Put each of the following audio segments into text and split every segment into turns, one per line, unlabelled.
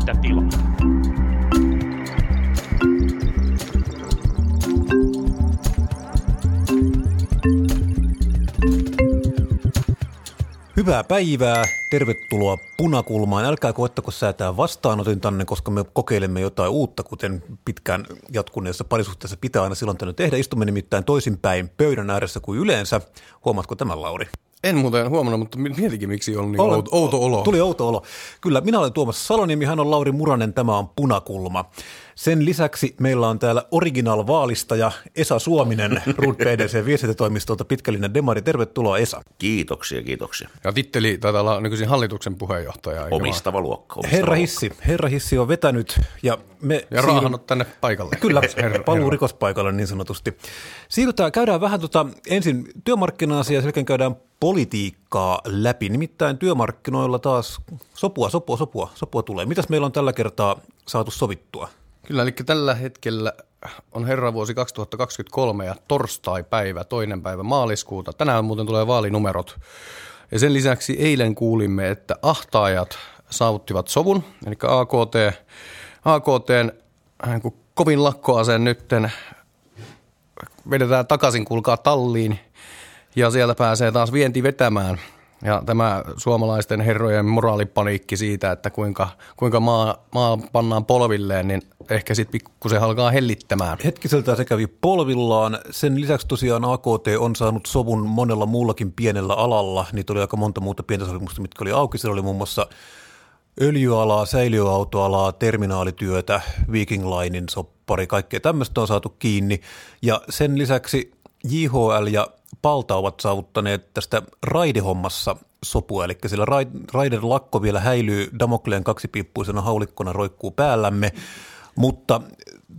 mitä tilaa.
Hyvää päivää, tervetuloa Punakulmaan. Älkää koettako säätää vastaanotin tänne, koska me kokeilemme jotain uutta, kuten pitkään jatkuneessa parisuhteessa pitää aina silloin tänne tehdä. Istumme nimittäin toisinpäin pöydän ääressä kuin yleensä. Huomaatko tämän, Lauri?
En muuten huomannut, mutta mietikin, miksi on niin outo, outo olo.
Tuli outo olo. Kyllä, minä olen Tuomas Saloniemi, hän on Lauri Muranen, tämä on Punakulma. Sen lisäksi meillä on täällä original vaalistaja Esa Suominen Rud PDC viestintätoimistolta Pitkällinen Demari. Tervetuloa Esa.
Kiitoksia, kiitoksia.
Ja titteli taitaa olla nykyisin hallituksen puheenjohtaja.
Omistava luokka. Omistava
Herra
luokka.
Hissi, herra Hissi on vetänyt ja me...
Ja raahannut tänne paikalle.
Kyllä,
Herra-
paluu
herra.
rikospaikalle niin sanotusti. Siirrytään, käydään vähän tota, ensin työmarkkina-asiaa ja sen käydään politiikkaa läpi. Nimittäin työmarkkinoilla taas sopua, sopua, sopua, sopua tulee. Mitäs meillä on tällä kertaa saatu sovittua?
Kyllä, eli tällä hetkellä on herra vuosi 2023 ja torstai-päivä, toinen päivä maaliskuuta. Tänään muuten tulee vaalinumerot. Ja sen lisäksi eilen kuulimme, että ahtaajat saavuttivat sovun, eli AKT, AKTn äh, kun kovin lakkoaseen nytten vedetään takaisin, kuulkaa talliin, ja siellä pääsee taas vienti vetämään. Ja tämä suomalaisten herrojen moraalipaniikki siitä, että kuinka, kuinka maa, maa pannaan polvilleen, niin ehkä sitten pikkusen alkaa hellittämään.
Hetkiseltä se kävi polvillaan. Sen lisäksi tosiaan AKT on saanut sovun monella muullakin pienellä alalla. Niitä oli aika monta muuta pientä sopimusta, mitkä oli auki. Siellä oli muun muassa öljyalaa, säiliöautoalaa, terminaalityötä, Viking Linein soppari, kaikkea tämmöistä on saatu kiinni. Ja sen lisäksi JHL ja Palta ovat saavuttaneet tästä raidehommassa sopua, eli sillä raid- raiden lakko vielä häilyy Damokleen kaksipiippuisena haulikkona roikkuu päällämme, mutta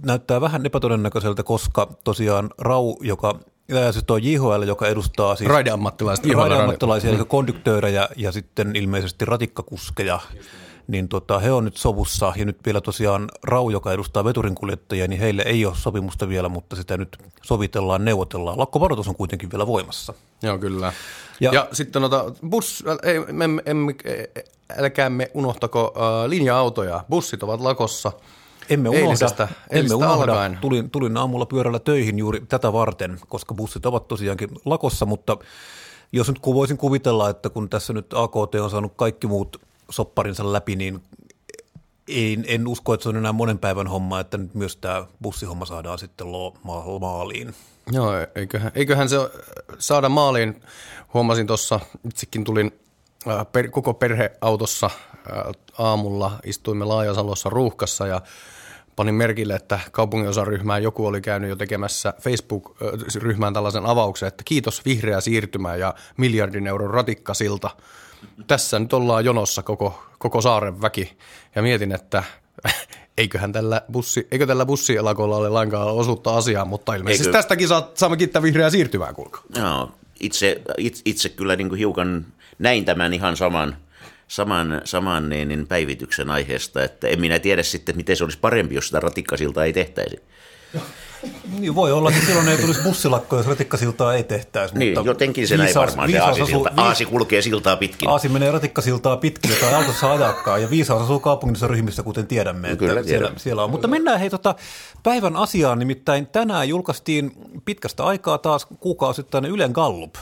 näyttää vähän epätodennäköiseltä, koska tosiaan Rau, joka ja se tuo JHL, joka edustaa siis
Raideammattilaiset. JHL
raideammattilaisia, eli konduktöörejä ja sitten ilmeisesti ratikkakuskeja, niin tota, he on nyt sovussa ja nyt vielä tosiaan Rau, joka edustaa veturinkuljettajia, niin heille ei ole sopimusta vielä, mutta sitä nyt sovitellaan, neuvotellaan. Lakkovaroitus on kuitenkin vielä voimassa.
Joo, kyllä.
Ja-
Ja, sitten ota, bus, ei, me, me, emme, älkäämme unohtako uh, linja-autoja. Bussit ovat lakossa.
Emme unohda,
Eilisestä-
emme
eilisestä
unohda.
alkaen.
Tulin, tulin aamulla pyörällä töihin juuri tätä varten, koska bussit ovat tosiaankin lakossa, mutta jos nyt voisin kuvitella, että kun tässä nyt AKT on saanut kaikki muut sopparinsa läpi, niin ei, en usko, että se on enää monen päivän homma, että nyt myös tämä bussihomma saadaan sitten lo, ma, maaliin.
Joo, eiköhän, eiköhän se saada maaliin. Huomasin tuossa, itsekin tulin äh, per, koko perheautossa äh, aamulla, istuimme Laajasalossa ruuhkassa ja panin merkille, että kaupunginosaryhmään joku oli käynyt jo tekemässä Facebook-ryhmään tällaisen avauksen, että kiitos vihreä siirtymä ja miljardin euron ratikkasilta. Tässä nyt ollaan jonossa koko, koko saaren väki ja mietin, että eiköhän tällä, bussi, eikö tällä bussielakolla ole lainkaan osuutta asiaan, mutta ilmeisesti
Eikö?
tästäkin saa, saamme kiittää vihreää siirtymää, kuulkaa.
Joo, itse, itse, itse kyllä niin kuin hiukan näin tämän ihan saman, saman, saman niin, niin päivityksen aiheesta, että en minä tiedä sitten, miten se olisi parempi, jos sitä ratikkasiltaa ei tehtäisi.
Niin voi olla, että silloin ei tulisi bussilakko, jos ratikkasiltaa ei tehtäisi.
Niin,
mutta
jotenkin se näin varmaan, se
viisaus
aasi,
asuu-
silta, aasi kulkee siltaa pitkin.
Aasi menee ratikkasiltaa pitkin, jota ei autossa ajakaan, ja viisaus asuu kaupungissa ryhmissä, kuten tiedämme. Että
Kyllä,
siellä,
tiedän.
siellä on. Mutta mennään hei tota, päivän asiaan, nimittäin tänään julkaistiin pitkästä aikaa taas kuukausittainen Ylen Gallup.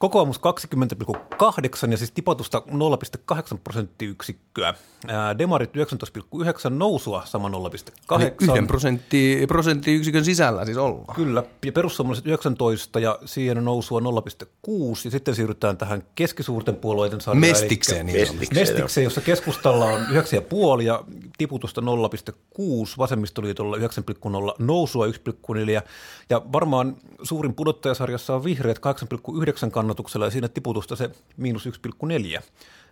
Kokoomus 20,8 ja siis tipotusta 0,8 prosenttiyksikköä. Demarit 19,9 nousua sama 0,8.
Yhden prosentti, prosenttiyksikön sisällä siis ollaan.
Kyllä, ja perussuomalaiset 19 ja siihen nousua 0,6 ja sitten siirrytään tähän keskisuurten puolueiden sarjaan.
Mestikseen
eli-
niin.
Mestikseen.
Mestikseen, jossa keskustalla on 9,5 ja tiputusta 0,6, vasemmistoliitolla 9,0, nousua 1,4 ja varmaan suurin pudottajasarjassa on vihreät 8,9 kannatuksella ja siinä tiputusta se miinus 1,4.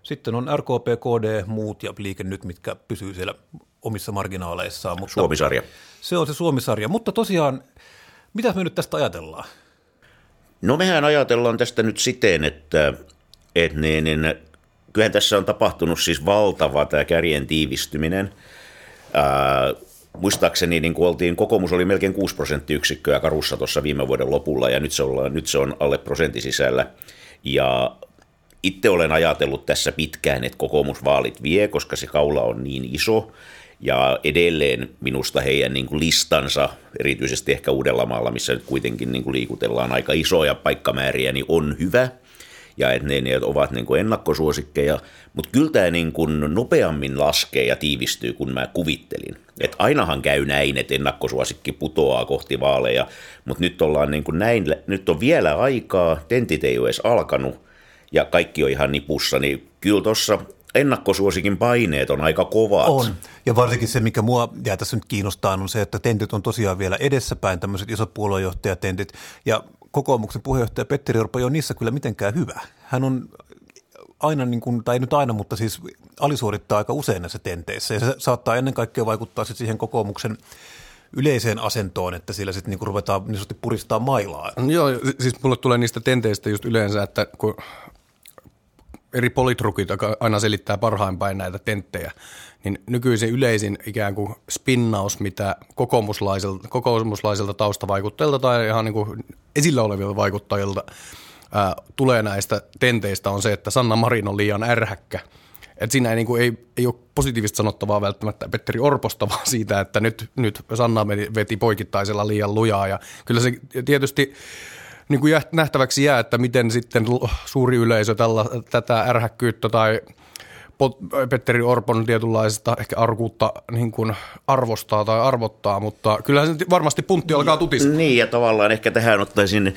Sitten on RKP, KD, muut ja liike nyt, mitkä pysyy siellä omissa marginaaleissaan. Mutta
Suomisarja.
se on se Suomisarja. Mutta tosiaan, mitä me nyt tästä ajatellaan?
No mehän ajatellaan tästä nyt siten, että, että niin, niin, kyllähän tässä on tapahtunut siis valtava tämä kärjen tiivistyminen. Ää, muistaakseni niin kuin oltiin, kokoomus oli melkein 6 prosenttiyksikköä karussa tuossa viime vuoden lopulla ja nyt se, ollaan, nyt se on alle prosentin sisällä. Ja itse olen ajatellut tässä pitkään, että kokoomusvaalit vie, koska se kaula on niin iso. Ja edelleen minusta heidän niin kuin listansa, erityisesti ehkä Uudellamaalla, missä nyt kuitenkin niin kuin liikutellaan aika isoja paikkamääriä, niin on hyvä. Ja että ne, ne ovat niin kuin ennakkosuosikkeja. Mutta kyllä tämä niin kuin nopeammin laskee ja tiivistyy kuin mä kuvittelin. Et ainahan käy näin, että ennakkosuosikki putoaa kohti vaaleja, mutta nyt ollaan niin kuin näin, nyt on vielä aikaa, tentit ei ole edes alkanut ja kaikki on ihan nipussa, niin kyllä tuossa ennakkosuosikin paineet on aika kovat.
On. Ja varsinkin se, mikä mua jää tässä nyt kiinnostaa, on se, että tentit on tosiaan vielä edessäpäin, tämmöiset isot puoluejohtajatentit. Ja kokoomuksen puheenjohtaja Petteri Orpo ei ole niissä kyllä mitenkään hyvä. Hän on aina, niin kuin, tai ei nyt aina, mutta siis alisuorittaa aika usein näissä tenteissä. Ja se saattaa ennen kaikkea vaikuttaa sitten siihen kokoomuksen yleiseen asentoon, että sillä sitten niin ruvetaan niin puristaa mailaa.
Joo, siis mulle tulee niistä tenteistä just yleensä, että kun eri politrukit aina selittää parhaimpäin näitä tenttejä, niin nykyisin yleisin ikään kuin spinnaus, mitä kokoomuslaiselta, kokoomuslaiselta taustavaikuttajilta tai ihan niin kuin esillä olevilta vaikuttajilta ää, tulee näistä tenteistä on se, että Sanna Marin on liian ärhäkkä. Et siinä ei, niin kuin, ei, ei ole positiivista sanottavaa välttämättä Petteri Orposta, vaan siitä, että nyt, nyt Sanna veti poikittaisella liian lujaa. Ja kyllä se tietysti niin kuin nähtäväksi jää, että miten sitten suuri yleisö tällä, tätä ärhäkkyyttä tai Petteri Orpon tietynlaista ehkä arkuutta niin kuin arvostaa tai arvottaa, mutta kyllähän se varmasti puntti alkaa tutistaa.
Niin, ja tavallaan ehkä tähän ottaisin,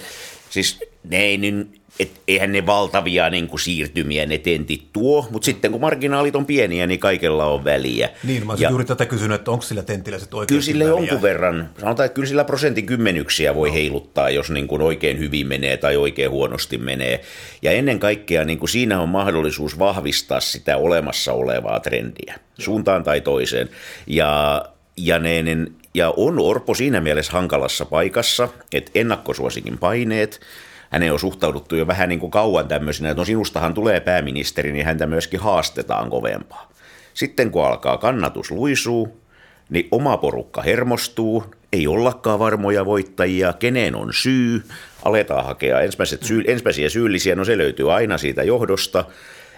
siis ne ei niin et eihän ne valtavia niin kuin siirtymiä ne tentit tuo, mutta sitten kun marginaalit on pieniä, niin kaikella on väliä.
Niin, mä olisin juuri tätä kysynyt, että onko sillä tentillä sitten oikein
Kyllä sille jonkun verran, sanotaan, että kyllä sillä prosentin kymmenyksiä voi no. heiluttaa, jos niin kuin oikein hyvin menee tai oikein huonosti menee. Ja ennen kaikkea niin kuin siinä on mahdollisuus vahvistaa sitä olemassa olevaa trendiä, suuntaan tai toiseen. Ja, ja ne, ne, ja on Orpo siinä mielessä hankalassa paikassa, että ennakkosuosikin paineet – häneen on suhtauduttu jo vähän niin kuin kauan tämmöisenä, että no sinustahan tulee pääministeri, niin häntä myöskin haastetaan kovempaa. Sitten kun alkaa kannatus luisuu, niin oma porukka hermostuu, ei ollakaan varmoja voittajia, keneen on syy, aletaan hakea ensimmäiset syy, ensimmäisiä syyllisiä, no se löytyy aina siitä johdosta,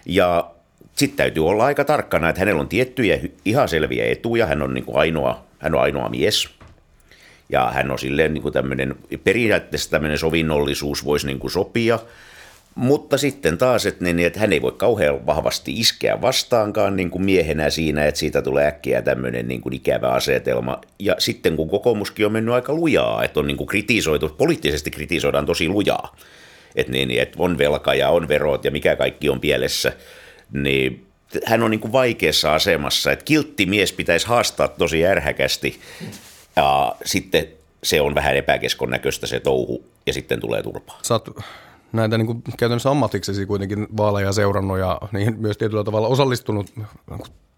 ja sitten täytyy olla aika tarkkana, että hänellä on tiettyjä ihan selviä etuja, hän on niin kuin ainoa, hän on ainoa mies, ja hän on silleen niin kuin tämmöinen, periaatteessa tämmöinen sovinnollisuus voisi niin kuin sopia, mutta sitten taas, että, niin, että hän ei voi kauhean vahvasti iskeä vastaankaan niin kuin miehenä siinä, että siitä tulee äkkiä tämmöinen niin kuin ikävä asetelma. Ja sitten kun kokoomuskin on mennyt aika lujaa, että on niin kuin kritisoitu, poliittisesti kritisoidaan tosi lujaa, että, niin, että on velka ja on verot ja mikä kaikki on pielessä, niin hän on niin kuin vaikeassa asemassa, että kiltti mies pitäisi haastaa tosi ärhäkästi ja sitten se on vähän epäkeskon näköistä se touhu ja sitten tulee turpaa.
Sä oot näitä niin kuin käytännössä ammatiksesi kuitenkin vaaleja seurannut ja niihin myös tietyllä tavalla osallistunut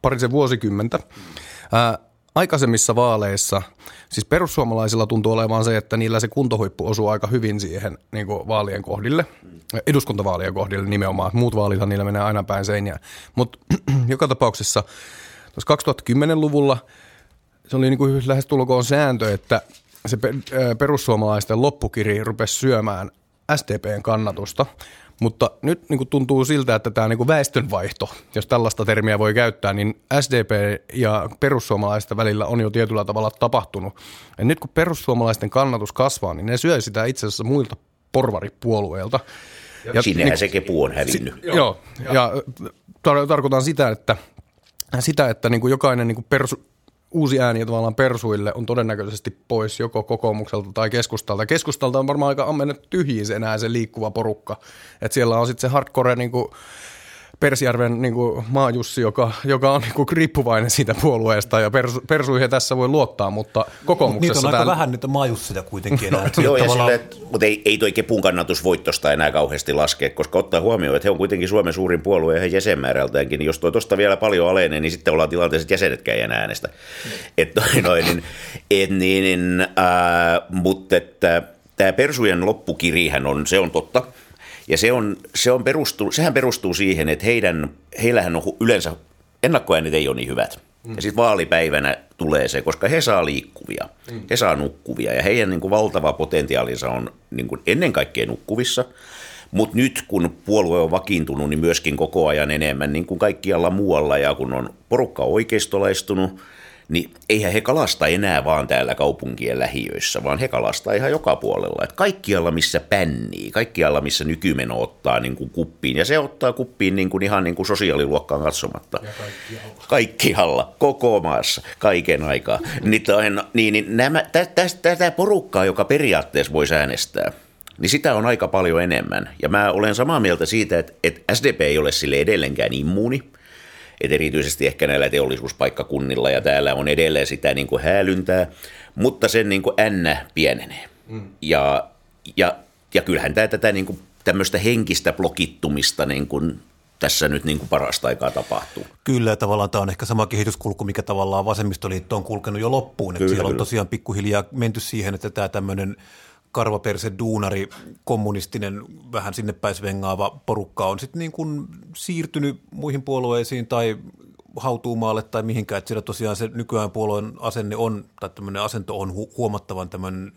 parisen vuosikymmentä. Ää, aikaisemmissa vaaleissa, siis perussuomalaisilla tuntuu olevan se, että niillä se kuntohuippu osuu aika hyvin siihen niin kuin vaalien kohdille, eduskuntavaalien kohdille nimenomaan. Muut vaalithan niillä menee aina päin seiniä. Mutta joka tapauksessa 2010-luvulla – se oli niin kuin lähes tulkoon sääntö, että se perussuomalaisten loppukiri rupesi syömään SDPn kannatusta. Mutta nyt niin kuin tuntuu siltä, että tämä niin kuin väestönvaihto, jos tällaista termiä voi käyttää, niin SDP ja perussuomalaisten välillä on jo tietyllä tavalla tapahtunut. Ja nyt kun perussuomalaisten kannatus kasvaa, niin ne syö sitä itse asiassa muilta porvaripuolueilta.
Ja Sinnehän niin, se kepu on hävinnyt.
Si- joo, ja tar- tarkoitan sitä, että, sitä, että niin kuin jokainen niin kuin perus, uusi ääni tavallaan persuille on todennäköisesti pois joko kokoomukselta tai keskustalta. Keskustalta on varmaan aika ammennettu tyhjiin enää se liikkuva porukka. Et siellä on sitten se hardcore niin kuin Persjärven niin kuin maajussi, joka, joka on niin kuin riippuvainen siitä puolueesta ja persu, persuihin tässä voi luottaa, mutta kokoomuksessa...
Niitä on aika vähän niitä maajussia kuitenkin enää.
Joo, ja tavallaan... sille, mutta ei, ei toi kepun kannatus voittosta enää kauheasti laskea, koska ottaa huomioon, että he on kuitenkin Suomen suurin puolue ja jäsenmäärältäänkin, niin jos toi tuosta vielä paljon alenee, niin sitten ollaan tilanteessa, että jäsenetkään ei enää äänestä. Et, noin, niin, et, niin, niin, äh, mutta että tämä persujen loppukirihän on, se on totta, ja se on, se on perustuu, sehän perustuu siihen, että heidän, heillähän on yleensä, ennakkoäänit ei ole niin hyvät. Mm. Ja sitten vaalipäivänä tulee se, koska he saa liikkuvia, mm. he saa nukkuvia ja heidän niin kuin valtava potentiaalinsa on niin kuin ennen kaikkea nukkuvissa. Mutta nyt kun puolue on vakiintunut, niin myöskin koko ajan enemmän, niin kuin kaikkialla muualla, ja kun on porukka oikeistolaistunut, niin eihän he kalasta enää vaan täällä kaupunkien lähiöissä, vaan he kalastaa ihan joka puolella. Et kaikkialla, missä pännii, kaikkialla, missä nykymeno ottaa niin kuin kuppiin, ja se ottaa kuppiin niin kuin ihan niin kuin sosiaaliluokkaan katsomatta. Ja kaikkialla. Kaikkialla, koko maassa, kaiken aikaa. niin, niin, niin nämä, tätä porukkaa, joka periaatteessa voi äänestää, niin sitä on aika paljon enemmän. Ja mä olen samaa mieltä siitä, että, että SDP ei ole sille edelleenkään immuuni – että erityisesti ehkä näillä teollisuuspaikkakunnilla ja täällä on edelleen sitä niin kuin häälyntää, mutta sen niin kuin N pienenee. Mm. Ja, ja, ja kyllähän tämä tätä niin kuin tämmöistä henkistä blokittumista niin kuin tässä nyt niin kuin parasta aikaa tapahtuu.
Kyllä, tavallaan tämä on ehkä sama kehityskulku, mikä tavallaan vasemmistoliitto on kulkenut jo loppuun. Kyllä, siellä on tosiaan pikkuhiljaa menty siihen, että tämä tämmöinen – karvaperse duunari, kommunistinen, vähän sinne päin vengaava porukka on sitten niin kuin siirtynyt muihin puolueisiin tai hautuumaalle tai mihinkään, että siellä tosiaan se nykyään puolueen asenne on, tai tämmöinen asento on hu- huomattavan tämmöinen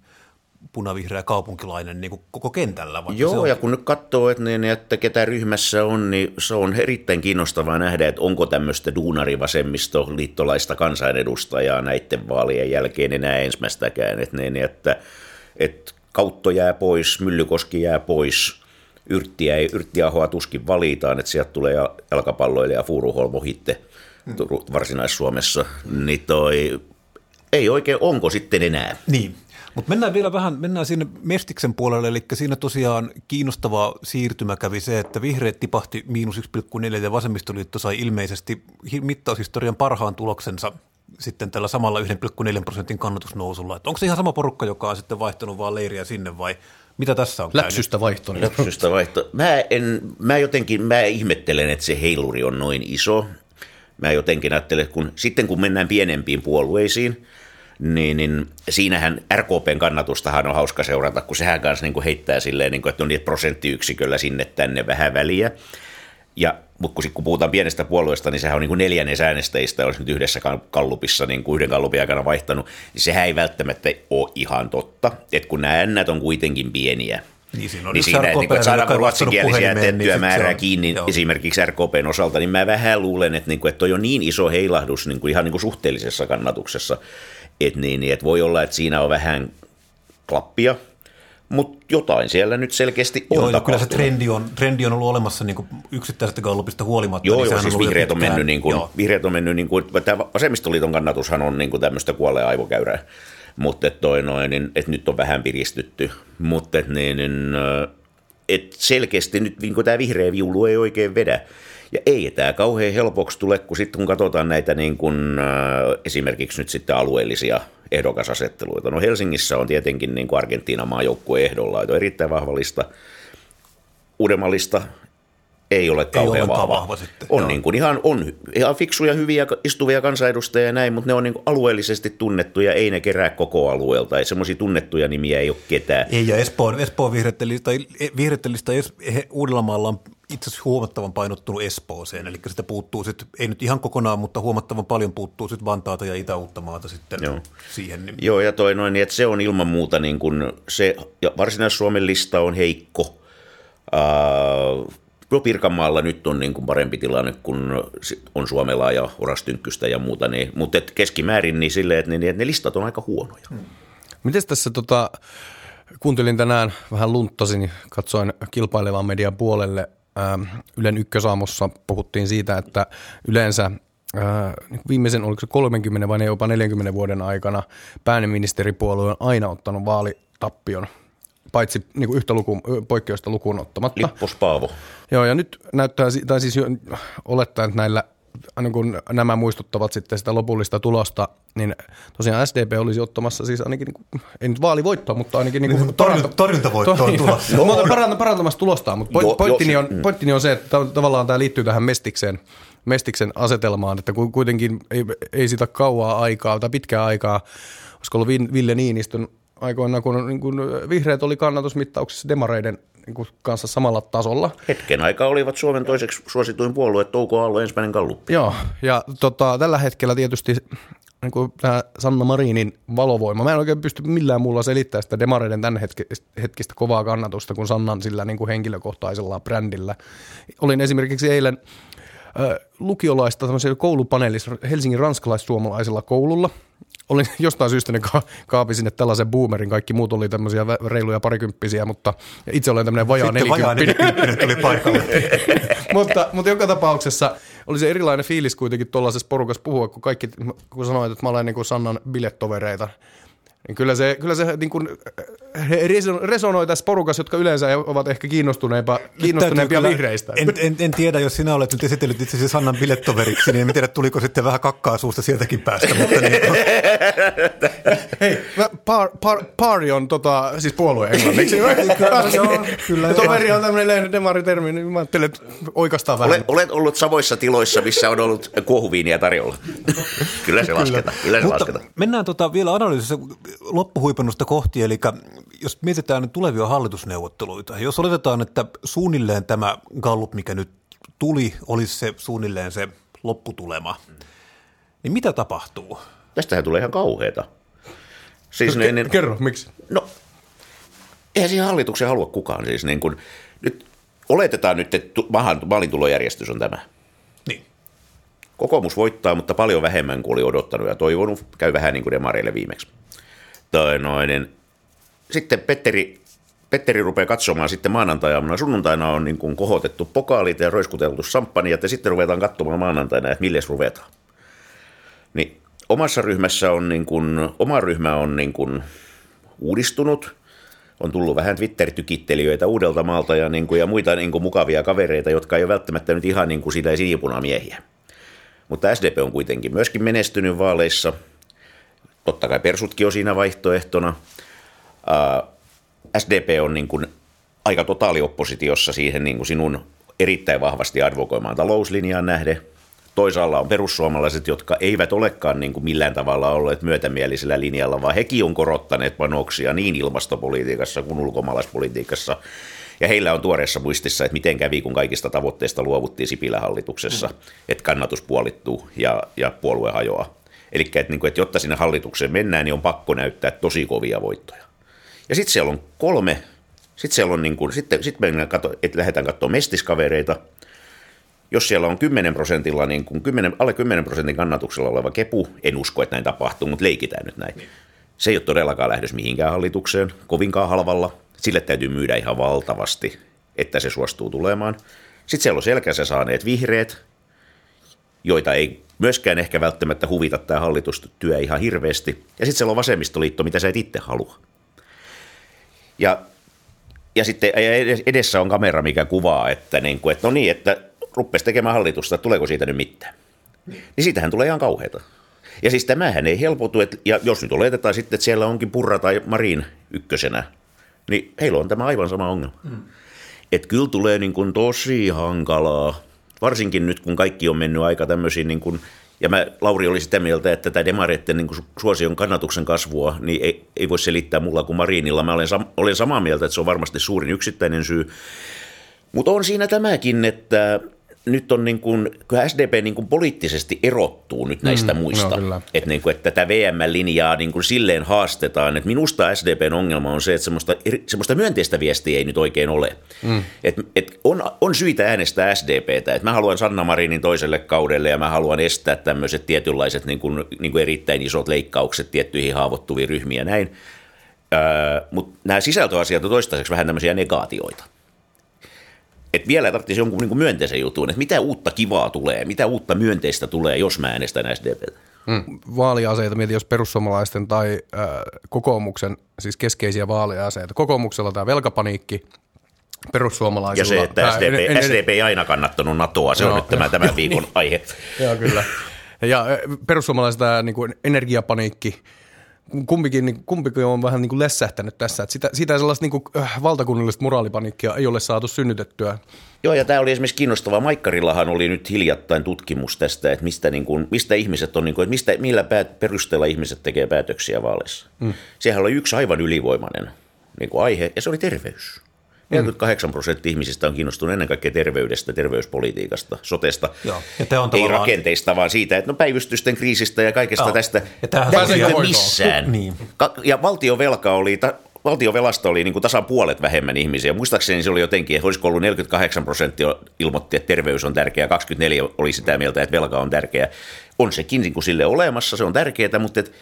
punavihreä kaupunkilainen niin kuin koko kentällä.
Joo, ja kun nyt katsoo, että, niin, että ketä ryhmässä on, niin se on erittäin kiinnostavaa nähdä, että onko tämmöistä duunarivasemmistoliittolaista kansanedustajaa näiden vaalien jälkeen enää ensimmäistäkään. Että, niin, että, että Kautto jää pois, Myllykoski jää pois, Yrttiä ei, Yrttiahoa tuskin valitaan, että sieltä tulee jalkapalloilija Furuholmo hitte. Varsinais-Suomessa, niin toi, ei oikein, onko sitten enää?
Niin, mutta mennään vielä vähän, mennään sinne Mestiksen puolelle, eli siinä tosiaan kiinnostava siirtymä kävi se, että vihreät tipahti miinus 1,4 ja vasemmistoliitto sai ilmeisesti mittaushistorian parhaan tuloksensa sitten tällä samalla 1,4 prosentin kannatusnousulla. Että onko se ihan sama porukka, joka on sitten vaihtanut vaan leiriä sinne vai mitä tässä on
Läpsystä vaihto.
Läpsystä vaihto. Mä, en, mä jotenkin, mä ihmettelen, että se heiluri on noin iso. Mä jotenkin ajattelen, että kun, sitten kun mennään pienempiin puolueisiin, niin, niin siinähän RKPn kannatustahan on hauska seurata, kun sehän kanssa niin kuin heittää silleen, niin kuin, että on niin prosenttiyksiköllä sinne tänne vähän väliä. Ja, mutta kun, kun puhutaan pienestä puolueesta, niin sehän on niin kuin neljännes äänestäjistä, olisi nyt yhdessä kallupissa niin kuin yhden kallupin aikana vaihtanut, niin sehän ei välttämättä ole ihan totta. Että kun nämä äännät on kuitenkin pieniä, niin siinä, on niin siinä että, niin, saadaanko ruotsinkielisiä niin tiettyä niin määrää kiinni joo. esimerkiksi RKPn osalta, niin mä vähän luulen, että, niin kuin, että toi on niin iso heilahdus niin kuin ihan niin kuin suhteellisessa kannatuksessa, että, niin, että voi olla, että siinä on vähän klappia, mutta jotain siellä nyt selkeästi on
Joo, kyllä se trendi on, trendi on ollut olemassa niin kuin yksittäisestä gallupista huolimatta.
Joo, niin joo siis vihreät on, mennyt, niin kuin, vihreät on mennyt, niin kuin, tämä vasemmistoliiton kannatushan on niin kuin tämmöistä kuolleen aivokäyrää, mutta toi noin, niin, että nyt on vähän piristytty, mutta et, niin, niin, et selkeästi nyt niin tämä vihreä viulu ei oikein vedä. Ja ei tämä kauhean helpoksi tule, kun sitten kun katsotaan näitä niin kun, esimerkiksi nyt sitten alueellisia ehdokasasetteluita. No Helsingissä on tietenkin niin kuin Argentiinan maajoukkue ehdolla, että on erittäin vahvallista. Uudemmallista ei ole kauhean ei vahva. vahva sitten. On, niin kuin ihan, on ihan fiksuja, hyviä istuvia kansanedustajia ja näin, mutta ne on niin kuin alueellisesti tunnettuja, ei ne kerää koko alueelta. Semmoisia tunnettuja nimiä ei ole ketään.
Ei, ja Espoon, Espoon vihreättelistä, vihreättelistä Uudellamaalla on itse asiassa huomattavan painottunut Espooseen, eli sitä puuttuu sitten, ei nyt ihan kokonaan, mutta huomattavan paljon puuttuu sitten Vantaata ja Itä-Uuttamaata sitten Joo. siihen. Niin.
Joo, ja toi noin, niin että se on ilman muuta niin kuin se, ja Varsinais-Suomen lista on heikko, uh, No Pirkanmaalla nyt on niin kuin parempi tilanne, kun on Suomella ja Orastynkkystä ja muuta, niin, mutta et keskimäärin niin silleen, että ne, ne listat on aika huonoja. Hmm.
Miten tässä tota, kuuntelin tänään vähän lunttasin, katsoin kilpailevan median puolelle. Ähm, Ylen ykkösaamussa puhuttiin siitä, että yleensä äh, niin viimeisen, oliko se 30 vai jopa 40 vuoden aikana pääministeripuolue on aina ottanut vaalitappion paitsi niin yhtä luku, poikkeusta lukuun ottamatta.
Lippus Paavo.
Joo, ja nyt näyttää, tai siis olettaa, että näillä niin kun nämä muistuttavat sitten sitä lopullista tulosta, niin tosiaan SDP olisi ottamassa siis ainakin, niin kuin, ei nyt vaalivoittoa, mutta ainakin niin kuin
torjunta, torjuntavoitto on tulossa.
No, parantamassa, parantamassa tulostaan, mutta jo, pointtini, on, mm. pointtini on se, että tavallaan tämä liittyy tähän Mestikseen, Mestiksen asetelmaan, että kuitenkin ei, ei sitä kauaa aikaa tai pitkää aikaa, olisiko ollut Ville Niinistön aikoina, kun, niin kun vihreät oli kannatusmittauksessa demareiden niin kuin kanssa samalla tasolla.
Hetken aikaa olivat Suomen toiseksi suosituin puolue, Touko Aallo ensimmäinen galluppi.
Joo, ja tota, tällä hetkellä tietysti niin kuin tämä Sanna Marinin valovoima. Mä en oikein pysty millään muulla selittämään sitä demareiden tämän hetkistä kovaa kannatusta kuin Sannan sillä niin kuin henkilökohtaisella brändillä. Olin esimerkiksi eilen äh, lukiolaista koulupaneelissa Helsingin ranskalais-suomalaisella koululla – olin jostain syystä ne ka- kaapi sinne tällaisen boomerin, kaikki muut oli tämmöisiä reiluja parikymppisiä, mutta itse olen tämmöinen vajaa
nelikymppinen. tuli paikalle.
mutta, mutta joka tapauksessa oli se erilainen fiilis kuitenkin tuollaisessa porukassa puhua, kun kaikki, kun sanoit, että mä olen niin kuin Sannan bilettovereita, niin kyllä se, kyllä se niin kuin resonoi tässä porukassa, jotka yleensä ovat ehkä kiinnostuneempia, kiinnostuneempia vihreistä.
En, en, en, tiedä, jos sinä olet nyt esitellyt itse asiassa Sannan bilettoveriksi, niin en tiedä, tuliko sitten vähän kakkaa suusta sieltäkin päästä. Mutta niin,
Hei, par, par, pari on tota, siis puolue englanniksi.
joo, kyllä.
Toveri on tämmöinen demaritermi, niin mä ajattelin, että oikeastaan vähän.
Olet, olet ollut samoissa tiloissa, missä on ollut kuohuviiniä tarjolla. kyllä se lasketaan. Kyllä se
Mutta
lasketaan.
Mennään tota vielä analyysissä loppuhuipennusta kohti, eli jos mietitään tulevia hallitusneuvotteluita, jos oletetaan, että suunnilleen tämä Gallup, mikä nyt tuli, olisi se suunnilleen se lopputulema, niin mitä tapahtuu?
Tästähän tulee ihan kauheata. Siis
Ke-
niin, niin,
Kerro, miksi?
no, eihän siihen hallituksen halua kukaan. Siis niin kuin, nyt oletetaan nyt, että maalintulojärjestys on tämä.
Niin.
Kokoomus voittaa, mutta paljon vähemmän kuin oli odottanut ja toivonut. Käy vähän niin kuin demareille viimeksi. Tai noin, niin sitten Petteri, Petteri rupeaa katsomaan sitten maanantaina. Sunnuntaina on niin kuin kohotettu pokaalit ja roiskuteltu samppania, ja sitten ruvetaan katsomaan maanantaina, että milles ruvetaan. Niin omassa ryhmässä on niin kuin, oma ryhmä on niin kuin uudistunut, on tullut vähän Twitter-tykittelijöitä uudelta maalta ja, niin kuin, ja muita niin kuin, mukavia kavereita, jotka ei ole välttämättä nyt ihan niin kuin sitä sinipunamiehiä. Mutta SDP on kuitenkin myöskin menestynyt vaaleissa. Totta kai Persutkin on siinä vaihtoehtona. SDP on niin kuin aika totaalioppositiossa siihen niin kuin sinun erittäin vahvasti advokoimaan talouslinjaan nähden. Toisaalla on perussuomalaiset, jotka eivät olekaan niin kuin millään tavalla olleet myötämielisellä linjalla, vaan hekin on korottaneet panoksia niin ilmastopolitiikassa kuin ulkomaalaispolitiikassa. Ja heillä on tuoreessa muistissa, että miten kävi, kun kaikista tavoitteista luovuttiin Sipilän hallituksessa, mm. että kannatus puolittuu ja, ja puolue hajoaa. Eli että, niin kuin, että jotta sinne hallitukseen mennään, niin on pakko näyttää tosi kovia voittoja. Ja sitten siellä on kolme, sitten siellä on niin kuin, sitten, sitten mennään katso, että lähdetään katsomaan mestiskavereita, jos siellä on 10 prosentilla, niin kuin 10, alle 10 prosentin kannatuksella oleva kepu, en usko, että näin tapahtuu, mutta leikitään nyt näin. Se ei ole todellakaan lähdössä mihinkään hallitukseen, kovinkaan halvalla. Sille täytyy myydä ihan valtavasti, että se suostuu tulemaan. Sitten siellä on selkänsä saaneet vihreät, joita ei myöskään ehkä välttämättä huvita tämä hallitustyö ihan hirveästi. Ja sitten siellä on vasemmistoliitto, mitä sä et itse halua. Ja, ja sitten edessä on kamera, mikä kuvaa, että, niin kuin, että no niin, että ruppesi tekemään hallitusta, tuleeko siitä nyt mitään. Niin siitähän tulee ihan kauheata. Ja siis tämähän ei helpotu, että, ja jos nyt oletetaan sitten, että siellä onkin Purra tai Marin ykkösenä, niin heillä on tämä aivan sama ongelma. Mm. Että kyllä tulee niin kuin tosi hankalaa, varsinkin nyt kun kaikki on mennyt aika tämmöisiin, niin kuin, ja mä, Lauri oli sitä mieltä, että tämä demareiden niin kuin suosion kannatuksen kasvua niin ei, ei voi selittää mulla kuin Marinilla. Mä olen, sam- olen samaa mieltä, että se on varmasti suurin yksittäinen syy. Mutta on siinä tämäkin, että nyt on niin kuin, kyllä SDP niin kuin poliittisesti erottuu nyt näistä mm, muista. No, että, niin kuin, että tätä VM-linjaa niin kuin silleen haastetaan. Että minusta SDPn ongelma on se, että semmoista, semmoista myönteistä viestiä ei nyt oikein ole. Mm. Et, et on, on syitä äänestää SDPtä. Että mä haluan Sanna Marinin toiselle kaudelle ja mä haluan estää tämmöiset tietynlaiset niin kuin, niin kuin erittäin isot leikkaukset tiettyihin haavoittuviin ryhmiin ja näin. Öö, Mutta nämä sisältöasiat on toistaiseksi vähän tämmöisiä negaatioita että vielä tarvitsisi jonkun niin kuin myönteisen jutun, että mitä uutta kivaa tulee, mitä uutta myönteistä tulee, jos mä äänestän SDPtä.
Mm. Vaaliaseita, mietin jos perussuomalaisten tai äh, kokoomuksen, siis keskeisiä vaaliaseita. Kokoomuksella tämä velkapaniikki, perussuomalaisilla...
Ja se, että SDP, en, en, SDP ei aina kannattanut NATOa, se no, on nyt tämä tämän viikon aihe.
Joo, kyllä. Ja perussuomalaisilla tämä niin kuin energiapaniikki, kumpikin, niin, kumpikin on vähän niin kuin lessähtänyt tässä. Että sitä, sitä sellaista niin kuin, äh, valtakunnallista moraalipanikkia ei ole saatu synnytettyä.
Joo, ja tämä oli esimerkiksi kiinnostavaa. Maikkarillahan oli nyt hiljattain tutkimus tästä, että mistä, niin kuin, mistä ihmiset on, niin kuin, että mistä, millä päät, perusteella ihmiset tekee päätöksiä vaaleissa. Mm. Sehän oli yksi aivan ylivoimainen niin kuin aihe, ja se oli terveys. 48 prosenttia ihmisistä on kiinnostunut ennen kaikkea terveydestä, terveyspolitiikasta, sotesta. Joo. Ja te on Ei rakenteista, vaan siitä, että no päivystysten kriisistä ja kaikesta Joo. tästä. Ja Tämä ei ole missään. Niin. Ja valtiovelka oli, ta- valtiovelasta oli niin kuin tasan puolet vähemmän ihmisiä. Muistaakseni se oli jotenkin, että olisiko ollut 48 prosenttia ilmoitti, että terveys on tärkeää, 24 oli sitä mieltä, että velka on tärkeää. On sekin niin kuin sille olemassa, se on tärkeää, mutta että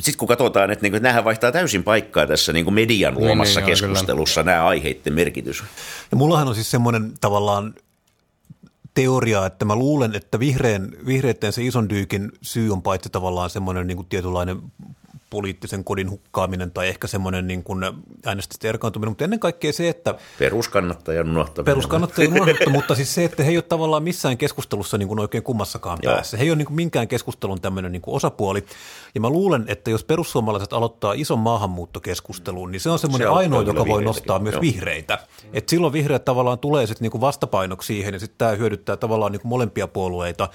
sitten kun katsotaan, että, niin kuin, nämähän vaihtaa täysin paikkaa tässä niin kuin median niin, luomassa niin, niin, keskustelussa kyllä. nämä aiheiden merkitys.
Ja mullahan on siis semmoinen tavallaan teoria, että mä luulen, että vihreän, vihreiden se ison dyykin syy on paitsi tavallaan semmoinen niin kuin tietynlainen poliittisen kodin hukkaaminen tai ehkä semmoinen niin kuin äänestäjistä erkaantuminen, mutta ennen kaikkea se, että...
Peruskannattajan unohtaminen.
Peruskannattajan unohtaminen, mutta siis se, että he ei ole tavallaan missään keskustelussa niin kuin oikein kummassakaan Joo. päässä. He ei ole niin kuin minkään keskustelun tämmöinen niin kuin osapuoli. Ja mä luulen, että jos perussuomalaiset aloittaa ison maahanmuuttokeskustelun, niin se on semmoinen se ainoa, joka voi nostaa myös Joo. vihreitä. Et silloin vihreät tavallaan tulee sitten niin kuin vastapainoksi siihen, ja sitten tämä hyödyttää tavallaan niin kuin molempia puolueita.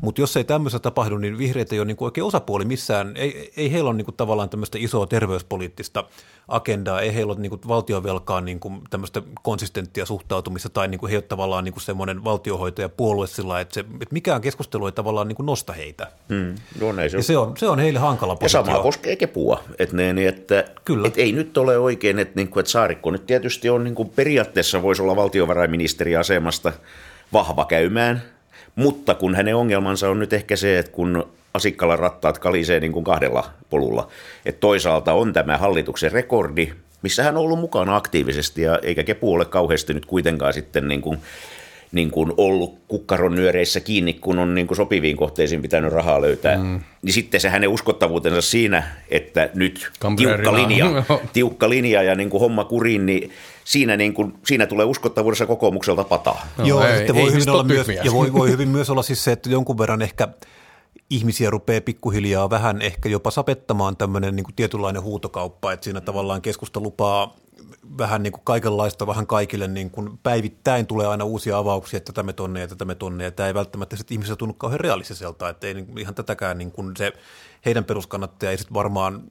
Mutta jos ei tämmöistä tapahdu, niin vihreät ei ole niin kuin oikein osapuoli missään. Ei, ei heillä ole niin kuin tavallaan tämmöistä isoa terveyspoliittista agendaa, ei heillä ole niin kuin valtiovelkaan niin kuin tämmöistä konsistenttia suhtautumista tai niin kuin he ole tavallaan niin kuin semmoinen valtiohoitaja puolue sillä että, se, että mikään keskustelu ei tavallaan niin kuin nosta heitä. Hmm.
No,
se, on. Se, on, se on heille hankala positio.
Ja sama koskee kepua, että, ne, niin, että, Kyllä. että ei nyt ole oikein, että, niin kuin, että Saarikko nyt tietysti on niin kuin periaatteessa voisi olla valtiovarainministeriasemasta vahva käymään, mutta kun hänen ongelmansa on nyt ehkä se, että kun Asikkalla rattaat kalisee niin kuin kahdella polulla. Et toisaalta on tämä hallituksen rekordi, missä hän on ollut mukana aktiivisesti, ja eikä Kepu ole kauheasti nyt kuitenkaan sitten niin kuin, niin kuin ollut kukkaron nyöreissä kiinni, kun on niin kuin sopiviin kohteisiin pitänyt rahaa löytää. Mm. Niin sitten se hänen uskottavuutensa siinä, että nyt tiukka linja, tiukka linja ja niin kuin homma kuriin, niin siinä, niin kuin, siinä tulee uskottavuudessa kokoomukselta pataa.
No, Joo, ei, ei voi hyvin olla myös, ja voi, voi hyvin myös olla siis se, että jonkun verran ehkä – ihmisiä rupeaa pikkuhiljaa vähän ehkä jopa sapettamaan tämmöinen niin tietynlainen huutokauppa, että siinä tavallaan keskusta lupaa vähän niin kuin kaikenlaista vähän kaikille niin kuin päivittäin tulee aina uusia avauksia, että tätä me tonne ja tätä me tonne, ja tämä ei välttämättä sitten ihmisillä tunnu kauhean realistiselta, että ei niin, ihan tätäkään niin kuin se heidän peruskannattaja ei sitten varmaan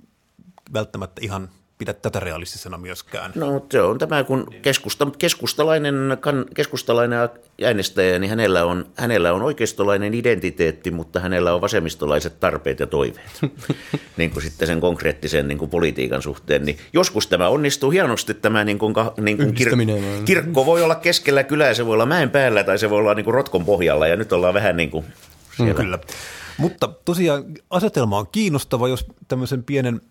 välttämättä ihan pidä tätä realistisena myöskään.
No se on tämä, kun keskusta, keskustalainen, kan, keskustalainen äänestäjä, niin hänellä on, hänellä on oikeistolainen identiteetti, mutta hänellä on vasemmistolaiset tarpeet ja toiveet. niin kuin sitten sen konkreettisen niin kuin politiikan suhteen. Niin joskus tämä onnistuu hienosti, tämä niin kuin, niin kuin kir- kirkko voi olla keskellä kylää, se voi olla mäen päällä tai se voi olla niin kuin rotkon pohjalla ja nyt ollaan vähän niin kuin siellä.
Kyllä. Mutta tosiaan asetelma on kiinnostava, jos tämmöisen pienen –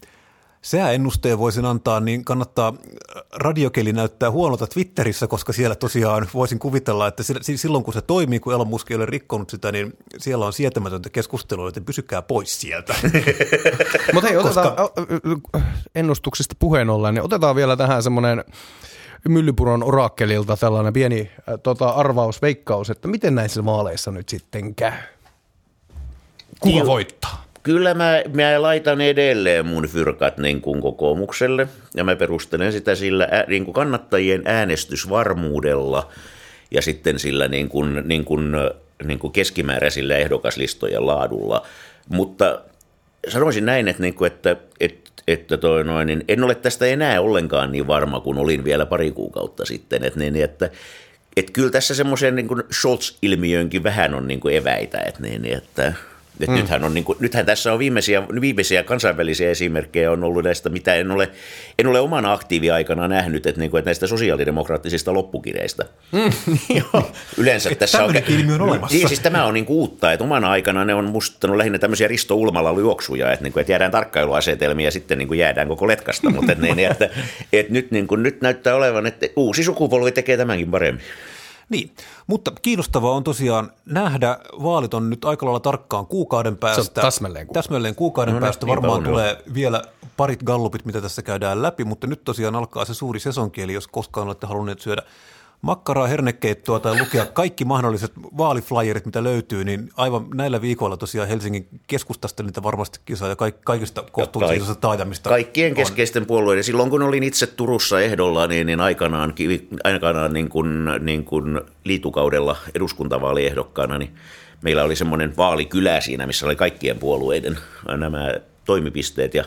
sääennusteen voisin antaa, niin kannattaa radiokeli näyttää huonolta Twitterissä, koska siellä tosiaan voisin kuvitella, että silloin kun se toimii, kun Elon Musk ei ole rikkonut sitä, niin siellä on sietämätöntä keskustelua, joten pysykää pois sieltä.
Mutta hei, otetaan koska... ennustuksista puheen ollen, niin otetaan vielä tähän semmoinen Myllypuron orakkelilta tällainen pieni äh, tota, arvaus, veikkaus, että miten näissä vaaleissa nyt sitten käy? Kuka voittaa?
Kyllä mä, mä laitan edelleen mun fyrkat niin kuin kokoomukselle ja mä perustelen sitä sillä niin kuin kannattajien äänestysvarmuudella ja sitten sillä niin kuin, niin kuin, niin kuin keskimääräisillä ehdokaslistojen laadulla. Mutta sanoisin näin, että, niin kuin, että, että, että toi noin, niin en ole tästä enää ollenkaan niin varma kuin olin vielä pari kuukautta sitten. Että, niin, että, että kyllä tässä semmoisen niin Scholz-ilmiönkin vähän on niin kuin eväitä. Että, niin, että et mm. nythän, on, niin kuin, nythän tässä on viimeisiä, viimeisiä kansainvälisiä esimerkkejä on ollut näistä, mitä en ole, en ole omana aktiiviaikana nähnyt, että, niin kuin, että näistä sosiaalidemokraattisista loppukireistä. Mm. Yleensä Et tässä
on... ilmiö on olemassa.
Niin, siis tämä on niin kuin uutta, että omana aikana ne on mustanut lähinnä tämmöisiä Risto Ulmalla juoksuja, että, niin kuin, että jäädään tarkkailuasetelmiin ja sitten niin kuin jäädään koko letkasta, mutta että, niin, että, että nyt, niin kuin, nyt näyttää olevan, että uusi sukupolvi tekee tämänkin paremmin.
Niin, mutta kiinnostavaa on tosiaan nähdä, vaalit on nyt aika lailla tarkkaan kuukauden päästä. Se
on täsmälleen kuukauden.
Täsmälleen kuukauden no, päästä varmaan tulee on. vielä parit gallupit, mitä tässä käydään läpi, mutta nyt tosiaan alkaa se suuri sesonki, eli jos koskaan olette halunneet syödä makkaraa, hernekeittoa tai lukea kaikki mahdolliset vaaliflyerit, mitä löytyy, niin aivan näillä viikoilla tosiaan Helsingin keskustasta niitä varmastikin saa ja kaikista kohtuullisista taajamista.
Kaikkien keskeisten on. puolueiden. Silloin kun olin itse Turussa ehdolla, niin, niin aikanaan, aikanaan niin kuin, niin kuin liitukaudella eduskuntavaaliehdokkaana, niin meillä oli semmoinen vaalikylä siinä, missä oli kaikkien puolueiden nämä toimipisteet ja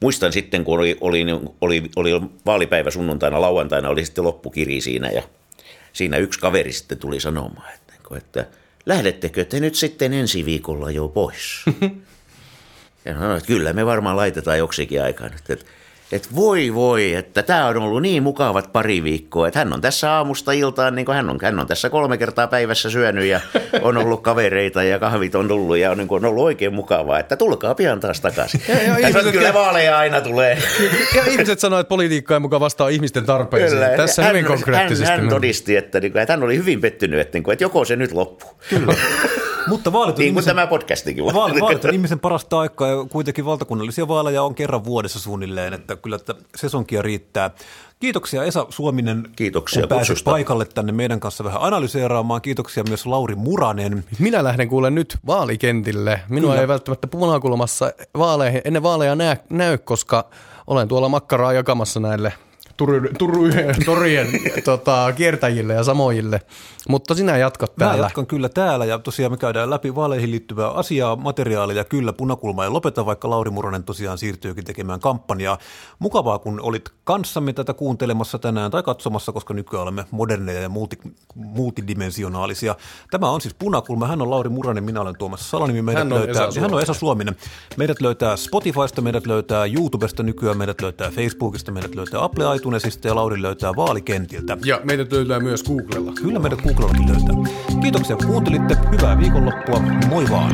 muistan sitten, kun oli, oli, oli, oli vaalipäivä sunnuntaina, lauantaina oli sitten loppukiri siinä ja siinä yksi kaveri sitten tuli sanomaan, että, että lähdettekö te nyt sitten ensi viikolla jo pois? ja sanoin, että kyllä me varmaan laitetaan joksikin aikaa nyt. Että että voi voi, että tämä on ollut niin mukavat pari viikkoa, että hän on tässä aamusta iltaan, niin kuin hän on, hän on tässä kolme kertaa päivässä syönyt ja on ollut kavereita ja kahvit on tullut ja on, niin kuin, on ollut oikein mukavaa, että tulkaa pian taas takaisin. Ja, ja ihmiset, kyllä vaaleja aina tulee.
Ja ihmiset sanoivat, että politiikka ei mukaan vastaa ihmisten tarpeisiin. Kyllä, tässä hän, hyvin konkreettisesti.
Hän, hän todisti, että, niin kuin, että hän oli hyvin pettynyt, että, niin kuin, että joko se nyt loppuu.
Kyllä. Mutta vaalit on
niin kuin tämä podcastikin.
Vaalit, vaalit on ihmisen parasta aikaa ja kuitenkin valtakunnallisia vaaleja on kerran vuodessa suunnilleen, että kyllä että sesonkia riittää. Kiitoksia Esa Suominen,
Kiitoksia
kun pääsit paikalle tänne meidän kanssa vähän analyseeraamaan. Kiitoksia myös Lauri Muranen.
Minä lähden kuulen nyt vaalikentille. Minua Kyllä. ei välttämättä punakulmassa vaaleihin, ennen vaaleja näy, näy, koska olen tuolla makkaraa jakamassa näille – Turun, torien tota, kiertäjille ja samoille. Mutta sinä jatkat täällä.
Mä jatkan kyllä täällä ja tosiaan me käydään läpi vaaleihin liittyvää asiaa, materiaalia. Kyllä punakulma ei lopeta, vaikka Lauri Muronen tosiaan siirtyykin tekemään kampanjaa. Mukavaa, kun olit kanssamme tätä kuuntelemassa tänään tai katsomassa, koska nykyään olemme moderneja ja multi, multidimensionaalisia. Tämä on siis punakulma. Hän on Lauri Muronen, minä olen Tuomas Salanimi. Meidät hän, on löytää, Esa hän on Esa Suominen. Meidät löytää Spotifysta, meidät löytää YouTubesta nykyään, meidät löytää Facebookista, meidät löytää Apple iTunesista ja Lauri löytää vaalikentiltä.
Ja meidät löytää myös Googlella.
Kyllä meidät Googlellakin löytää. Kiitoksia kun kuuntelitte. Hyvää viikonloppua. Moi vaan.